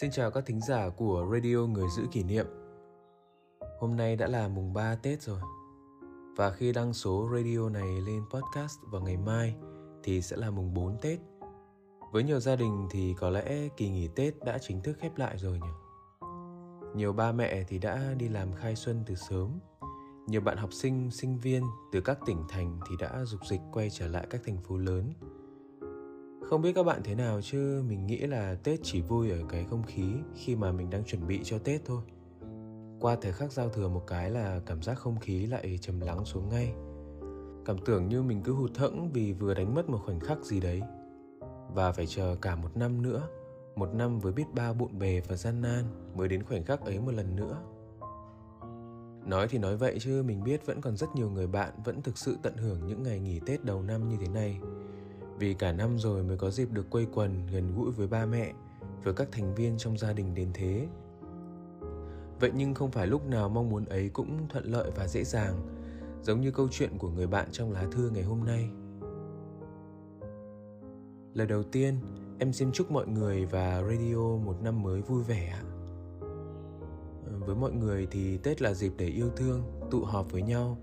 Xin chào các thính giả của Radio Người Giữ Kỷ Niệm. Hôm nay đã là mùng 3 Tết rồi. Và khi đăng số radio này lên podcast vào ngày mai Thì sẽ là mùng 4 Tết. Với nhiều gia đình thì có lẽ kỳ nghỉ Tết đã chính thức khép lại rồi nhỉ? Nhiều ba mẹ thì đã đi làm khai xuân từ sớm. Nhiều bạn học sinh, sinh viên từ các tỉnh thành thì đã dục dịch quay trở lại các thành phố lớn không biết các bạn thế nào chứ mình nghĩ là Tết chỉ vui ở cái không khí khi mà mình đang chuẩn bị cho Tết thôi. Qua thời khắc giao thừa một cái là cảm giác không khí lại trầm lắng xuống ngay. Cảm tưởng như mình cứ hụt thẫn vì vừa đánh mất một khoảnh khắc gì đấy. Và phải chờ cả một năm nữa, một năm với biết bao bộn bề và gian nan mới đến khoảnh khắc ấy một lần nữa. Nói thì nói vậy chứ mình biết vẫn còn rất nhiều người bạn vẫn thực sự tận hưởng những ngày nghỉ Tết đầu năm như thế này vì cả năm rồi mới có dịp được quây quần, gần gũi với ba mẹ với các thành viên trong gia đình đến thế. Vậy nhưng không phải lúc nào mong muốn ấy cũng thuận lợi và dễ dàng, giống như câu chuyện của người bạn trong lá thư ngày hôm nay. Lời đầu tiên, em xin chúc mọi người và radio một năm mới vui vẻ ạ. Với mọi người thì tết là dịp để yêu thương, tụ họp với nhau.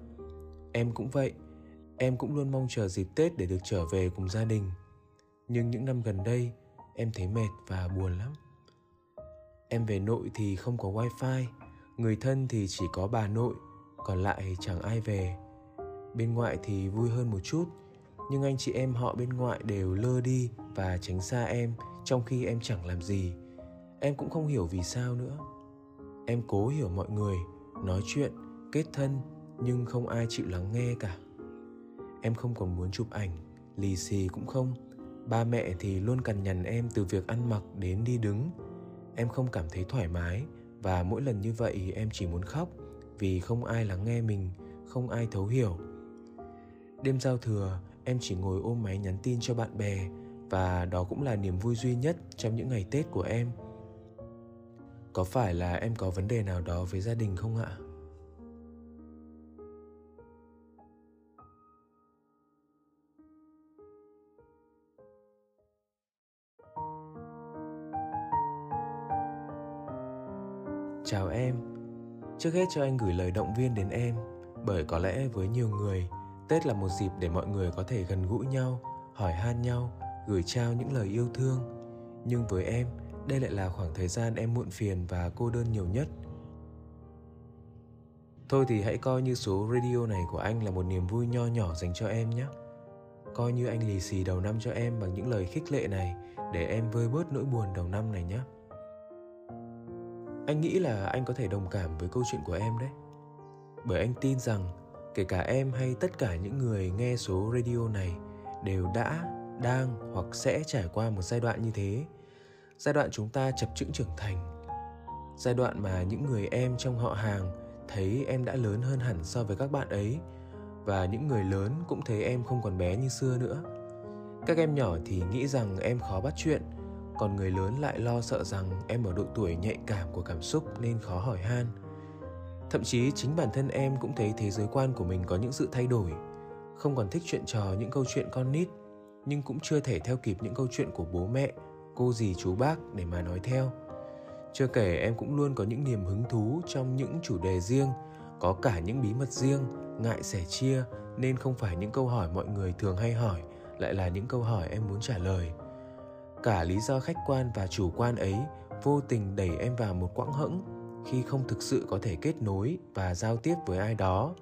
Em cũng vậy em cũng luôn mong chờ dịp Tết để được trở về cùng gia đình. Nhưng những năm gần đây, em thấy mệt và buồn lắm. Em về nội thì không có wifi, người thân thì chỉ có bà nội, còn lại chẳng ai về. Bên ngoại thì vui hơn một chút, nhưng anh chị em họ bên ngoại đều lơ đi và tránh xa em trong khi em chẳng làm gì. Em cũng không hiểu vì sao nữa. Em cố hiểu mọi người, nói chuyện, kết thân nhưng không ai chịu lắng nghe cả em không còn muốn chụp ảnh, lì xì cũng không. Ba mẹ thì luôn cằn nhằn em từ việc ăn mặc đến đi đứng. Em không cảm thấy thoải mái và mỗi lần như vậy em chỉ muốn khóc vì không ai lắng nghe mình, không ai thấu hiểu. Đêm giao thừa, em chỉ ngồi ôm máy nhắn tin cho bạn bè và đó cũng là niềm vui duy nhất trong những ngày tết của em. Có phải là em có vấn đề nào đó với gia đình không ạ? Chào em. Trước hết cho anh gửi lời động viên đến em, Bởi có lẽ với nhiều người, Tết là một dịp để mọi người có thể gần gũi nhau, Hỏi han nhau, Gửi trao những lời yêu thương. Nhưng với em, Đây lại là khoảng thời gian em muộn phiền và cô đơn nhiều nhất. Thôi thì hãy coi như số radio này của anh là một niềm vui nho nhỏ dành cho em nhé. Coi như anh lì xì đầu năm cho em bằng những lời khích lệ này, Để em vơi bớt nỗi buồn đầu năm này nhé anh nghĩ là anh có thể đồng cảm với câu chuyện của em đấy. Bởi anh tin rằng kể cả em hay tất cả những người nghe số radio này đều đã, đang hoặc sẽ trải qua một giai đoạn như thế. Giai đoạn chúng ta chập chững trưởng thành. Giai đoạn mà những người em trong họ hàng thấy em đã lớn hơn hẳn so với các bạn ấy. Và những người lớn cũng thấy em không còn bé như xưa nữa. Các em nhỏ thì nghĩ rằng em khó bắt chuyện còn người lớn lại lo sợ rằng em ở độ tuổi nhạy cảm của cảm xúc nên khó hỏi han. Thậm chí chính bản thân em cũng thấy thế giới quan của mình có những sự thay đổi. Không còn thích chuyện trò những câu chuyện con nít, nhưng cũng chưa thể theo kịp những câu chuyện của bố mẹ, cô dì chú bác để mà nói theo. Chưa kể em cũng luôn có những niềm hứng thú trong những chủ đề riêng, có cả những bí mật riêng, ngại sẻ chia, nên không phải những câu hỏi mọi người thường hay hỏi lại là những câu hỏi em muốn trả lời cả lý do khách quan và chủ quan ấy vô tình đẩy em vào một quãng hẫng khi không thực sự có thể kết nối và giao tiếp với ai đó.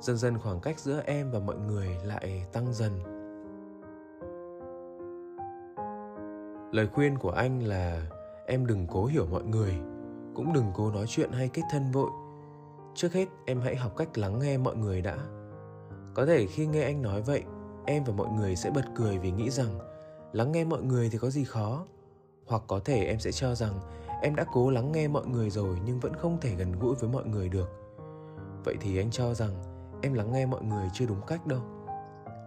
Dần dần khoảng cách giữa em và mọi người lại tăng dần. Lời khuyên của anh là em đừng cố hiểu mọi người, cũng đừng cố nói chuyện hay kết thân vội. Trước hết, em hãy học cách lắng nghe mọi người đã. Có thể khi nghe anh nói vậy, em và mọi người sẽ bật cười vì nghĩ rằng lắng nghe mọi người thì có gì khó. Hoặc có thể em sẽ cho rằng em đã cố lắng nghe mọi người rồi nhưng vẫn không thể gần gũi với mọi người được. Vậy thì anh cho rằng em lắng nghe mọi người chưa đúng cách đâu.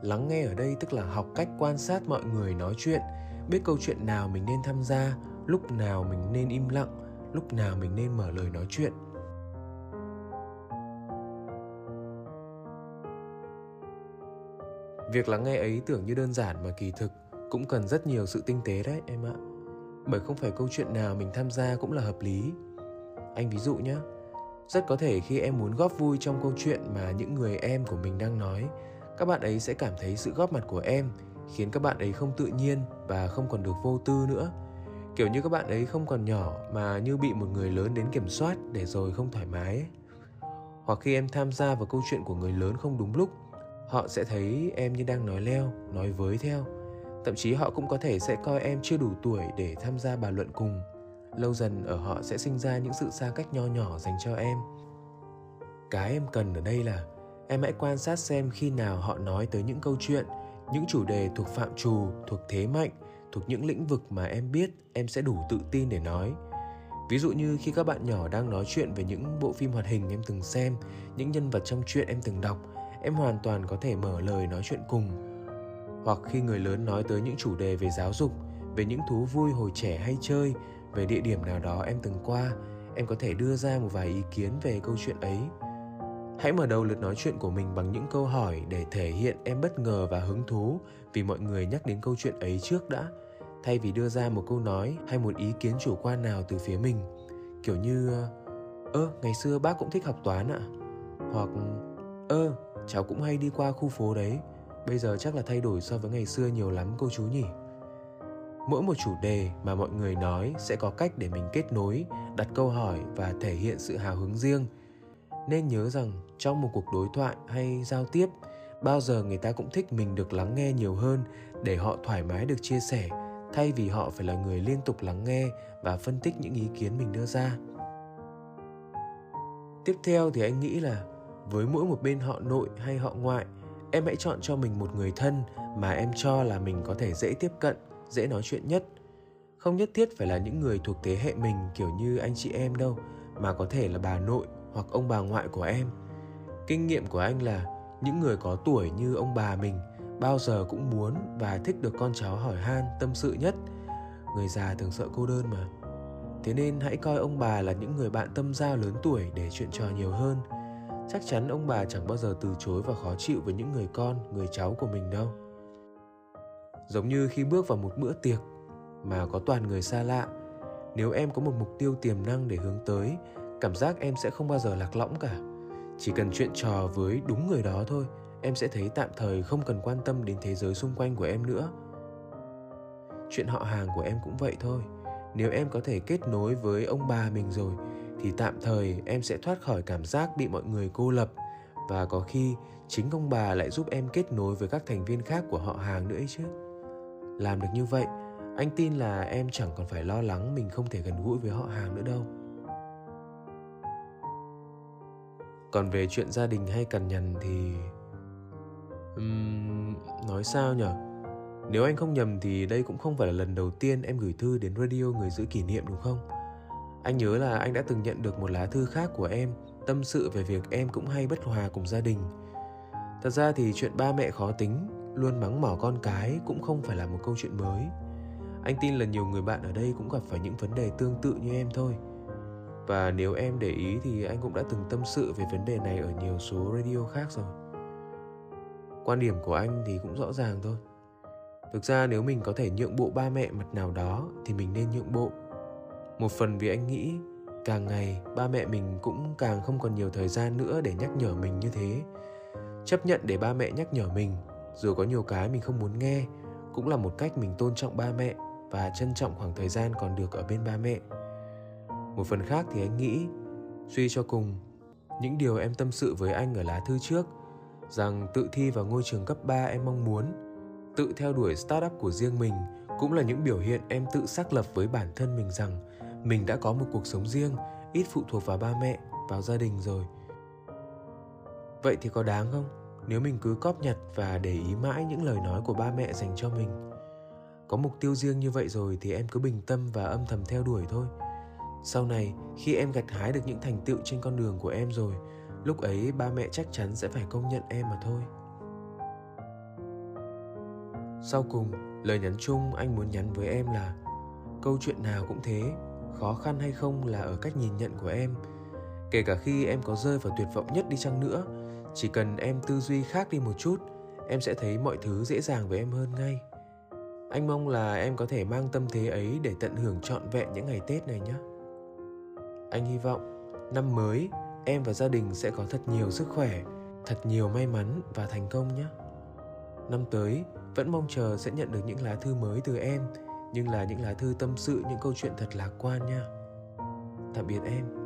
Lắng nghe ở đây tức là học cách quan sát mọi người nói chuyện, biết câu chuyện nào mình nên tham gia, lúc nào mình nên im lặng, lúc nào mình nên mở lời nói chuyện. Việc lắng nghe ấy tưởng như đơn giản mà kỳ thực cũng cần rất nhiều sự tinh tế đấy, em ạ. Bởi không phải câu chuyện nào mình tham gia cũng là hợp lý. Anh ví dụ nhé rất có thể khi em muốn góp vui trong câu chuyện mà những người em của mình đang nói, các bạn ấy sẽ cảm thấy sự góp mặt của em khiến các bạn ấy không tự nhiên và không còn được vô tư nữa. Kiểu như các bạn ấy không còn nhỏ mà như bị một người lớn đến kiểm soát để rồi không thoải mái. Ấy. hoặc khi em tham gia vào câu chuyện của người lớn không đúng lúc, họ sẽ thấy em như đang nói leo, nói với theo thậm chí họ cũng có thể sẽ coi em chưa đủ tuổi để tham gia bàn luận cùng. Lâu dần ở họ sẽ sinh ra những sự xa cách nho nhỏ dành cho em. Cái em cần ở đây là em hãy quan sát xem khi nào họ nói tới những câu chuyện, những chủ đề thuộc phạm trù, thuộc thế mạnh, thuộc những lĩnh vực mà em biết em sẽ đủ tự tin để nói. Ví dụ như khi các bạn nhỏ đang nói chuyện về những bộ phim hoạt hình em từng xem, những nhân vật trong chuyện em từng đọc, em hoàn toàn có thể mở lời nói chuyện cùng hoặc khi người lớn nói tới những chủ đề về giáo dục, về những thú vui hồi trẻ hay chơi, về địa điểm nào đó em từng qua, em có thể đưa ra một vài ý kiến về câu chuyện ấy. Hãy mở đầu lượt nói chuyện của mình bằng những câu hỏi để thể hiện em bất ngờ và hứng thú vì mọi người nhắc đến câu chuyện ấy trước đã. Thay vì đưa ra một câu nói hay một ý kiến chủ quan nào từ phía mình, kiểu như, ơ, ngày xưa bác cũng thích học toán ạ. À? hoặc, ơ, cháu cũng hay đi qua khu phố đấy bây giờ chắc là thay đổi so với ngày xưa nhiều lắm cô chú nhỉ. Mỗi một chủ đề mà mọi người nói sẽ có cách để mình kết nối, đặt câu hỏi và thể hiện sự hào hứng riêng. Nên nhớ rằng trong một cuộc đối thoại hay giao tiếp, bao giờ người ta cũng thích mình được lắng nghe nhiều hơn để họ thoải mái được chia sẻ, thay vì họ phải là người liên tục lắng nghe và phân tích những ý kiến mình đưa ra. Tiếp theo thì anh nghĩ là với mỗi một bên họ nội hay họ ngoại em hãy chọn cho mình một người thân mà em cho là mình có thể dễ tiếp cận, dễ nói chuyện nhất. Không nhất thiết phải là những người thuộc thế hệ mình kiểu như anh chị em đâu, mà có thể là bà nội hoặc ông bà ngoại của em. Kinh nghiệm của anh là những người có tuổi như ông bà mình bao giờ cũng muốn và thích được con cháu hỏi han, tâm sự nhất. Người già thường sợ cô đơn mà. Thế nên hãy coi ông bà là những người bạn tâm giao lớn tuổi để chuyện trò nhiều hơn chắc chắn ông bà chẳng bao giờ từ chối và khó chịu với những người con, người cháu của mình đâu. Giống như khi bước vào một bữa tiệc mà có toàn người xa lạ, nếu em có một mục tiêu tiềm năng để hướng tới, cảm giác em sẽ không bao giờ lạc lõng cả. Chỉ cần chuyện trò với đúng người đó thôi, em sẽ thấy tạm thời không cần quan tâm đến thế giới xung quanh của em nữa. Chuyện họ hàng của em cũng vậy thôi. Nếu em có thể kết nối với ông bà mình rồi thì tạm thời em sẽ thoát khỏi cảm giác bị mọi người cô lập. Và có khi chính ông bà lại giúp em kết nối với các thành viên khác của họ hàng nữa ấy chứ. Làm được như vậy anh tin là em chẳng còn phải lo lắng mình không thể gần gũi với họ hàng nữa đâu. Còn về chuyện gia đình hay cằn nhằn thì uhm, nói sao nhở? Nếu anh không nhầm thì đây cũng không phải là lần đầu tiên em gửi thư đến radio người giữ kỷ niệm đúng không? Anh nhớ là anh đã từng nhận được một lá thư khác của em. Tâm sự về việc em cũng hay bất hòa cùng gia đình. Thật ra thì chuyện ba mẹ khó tính, luôn mắng mỏ con cái cũng không phải là một câu chuyện mới. Anh tin là nhiều người bạn ở đây cũng gặp phải những vấn đề tương tự như em thôi. Và nếu em để ý thì anh cũng đã từng tâm sự về vấn đề này ở nhiều số radio khác rồi. Quan điểm của anh thì cũng rõ ràng thôi. Thực ra nếu mình có thể nhượng bộ ba mẹ mặt nào đó thì mình nên nhượng bộ một phần vì anh nghĩ càng ngày ba mẹ mình cũng càng không còn nhiều thời gian nữa để nhắc nhở mình như thế. Chấp nhận để ba mẹ nhắc nhở mình, dù có nhiều cái mình không muốn nghe, cũng là một cách mình tôn trọng ba mẹ và trân trọng khoảng thời gian còn được ở bên ba mẹ. Một phần khác thì anh nghĩ, suy cho cùng, những điều em tâm sự với anh ở lá thư trước, rằng tự thi vào ngôi trường cấp 3 em mong muốn, tự theo đuổi startup của riêng mình cũng là những biểu hiện em tự xác lập với bản thân mình rằng mình đã có một cuộc sống riêng, ít phụ thuộc vào ba mẹ, vào gia đình rồi. Vậy thì có đáng không? Nếu mình cứ cóp nhặt và để ý mãi những lời nói của ba mẹ dành cho mình. Có mục tiêu riêng như vậy rồi thì em cứ bình tâm và âm thầm theo đuổi thôi. Sau này, khi em gặt hái được những thành tựu trên con đường của em rồi, lúc ấy ba mẹ chắc chắn sẽ phải công nhận em mà thôi. Sau cùng, lời nhắn chung anh muốn nhắn với em là, câu chuyện nào cũng thế khó khăn hay không là ở cách nhìn nhận của em. Kể cả khi em có rơi vào tuyệt vọng nhất đi chăng nữa, chỉ cần em tư duy khác đi một chút, em sẽ thấy mọi thứ dễ dàng với em hơn ngay. Anh mong là em có thể mang tâm thế ấy để tận hưởng trọn vẹn những ngày tết này nhé. Anh hy vọng năm mới, em và gia đình sẽ có thật nhiều sức khỏe, thật nhiều may mắn và thành công nhé. Năm tới, vẫn mong chờ sẽ nhận được những lá thư mới từ em nhưng là những lá thư tâm sự, những câu chuyện thật lạc quan nha. Tạm biệt em.